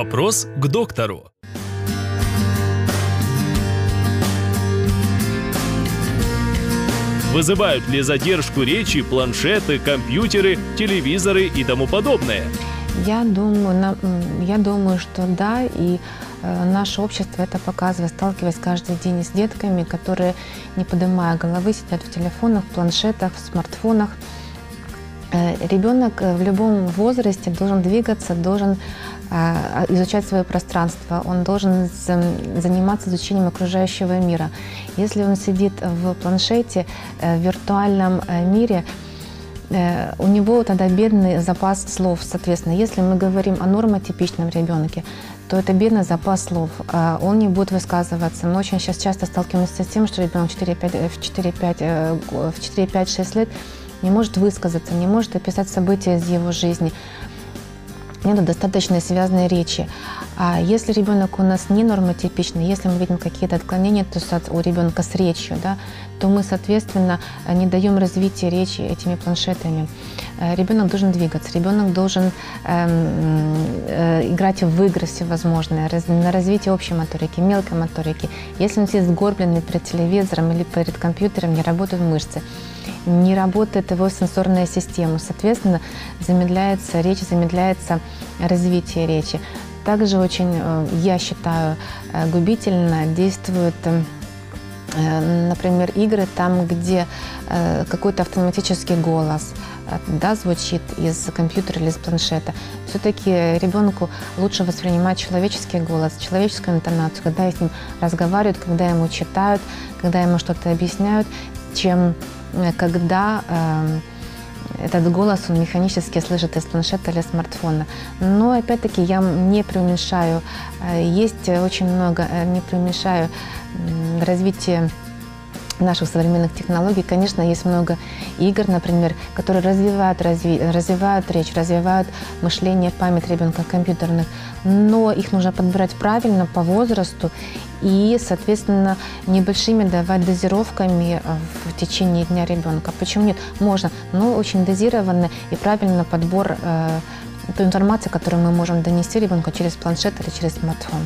Вопрос к доктору. Вызывают ли задержку речи планшеты, компьютеры, телевизоры и тому подобное? Я думаю, я думаю, что да, и э, наше общество это показывает, сталкиваясь каждый день с детками, которые, не поднимая головы, сидят в телефонах, в планшетах, в смартфонах. Э, Ребенок э, в любом возрасте должен двигаться, должен а, изучать свое пространство, он должен за- заниматься изучением окружающего мира. Если он сидит в планшете, э, в виртуальном э, мире, Э, у него тогда бедный запас слов, соответственно. Если мы говорим о нормотипичном ребенке, то это бедный запас слов. Он не будет высказываться. Мы очень сейчас часто сталкиваемся с тем, что ребенок 4-5, э, в 4-5, э, го- в 4-5-6 лет не может высказаться, не может описать события из его жизни. Нет достаточно связанной речи. А если ребенок у нас не нормотипичный, если мы видим какие-то отклонения то у ребенка с речью, да, то мы, соответственно, не даем развития речи этими планшетами. Э, Ребенок должен двигаться, ребенок должен эм, э, играть в игры всевозможные, на развитие общей моторики, мелкой моторики. Если он сидит сгорбленный перед телевизором или перед компьютером, не работают мышцы не работает его сенсорная система. Соответственно, замедляется речь, замедляется развитие речи. Также очень, э, я считаю, губительно действуют э, э, например, игры там, где какой-то автоматический голос да, звучит из компьютера или из планшета. Все-таки ребенку лучше воспринимать человеческий голос, человеческую интонацию, когда с ним разговаривают, когда ему читают, когда ему что-то объясняют, чем э, когда э, этот голос он механически слышит из планшета или смартфона. Но опять-таки я не преуменьшаю. Э, Есть очень много, э, не преуменьшаю развитие наших современных технологий. Конечно, есть много игр, например, которые развивают, разви- развивают речь, развивают мышление, память ребенка компьютерных, но их нужно подбирать правильно по возрасту и, соответственно, небольшими давать дозировками э, в течение дня ребенка. Почему нет? Можно, но очень дозированно и правильно подбор э, той информации, которую мы можем донести ребенку через планшет или через смартфон.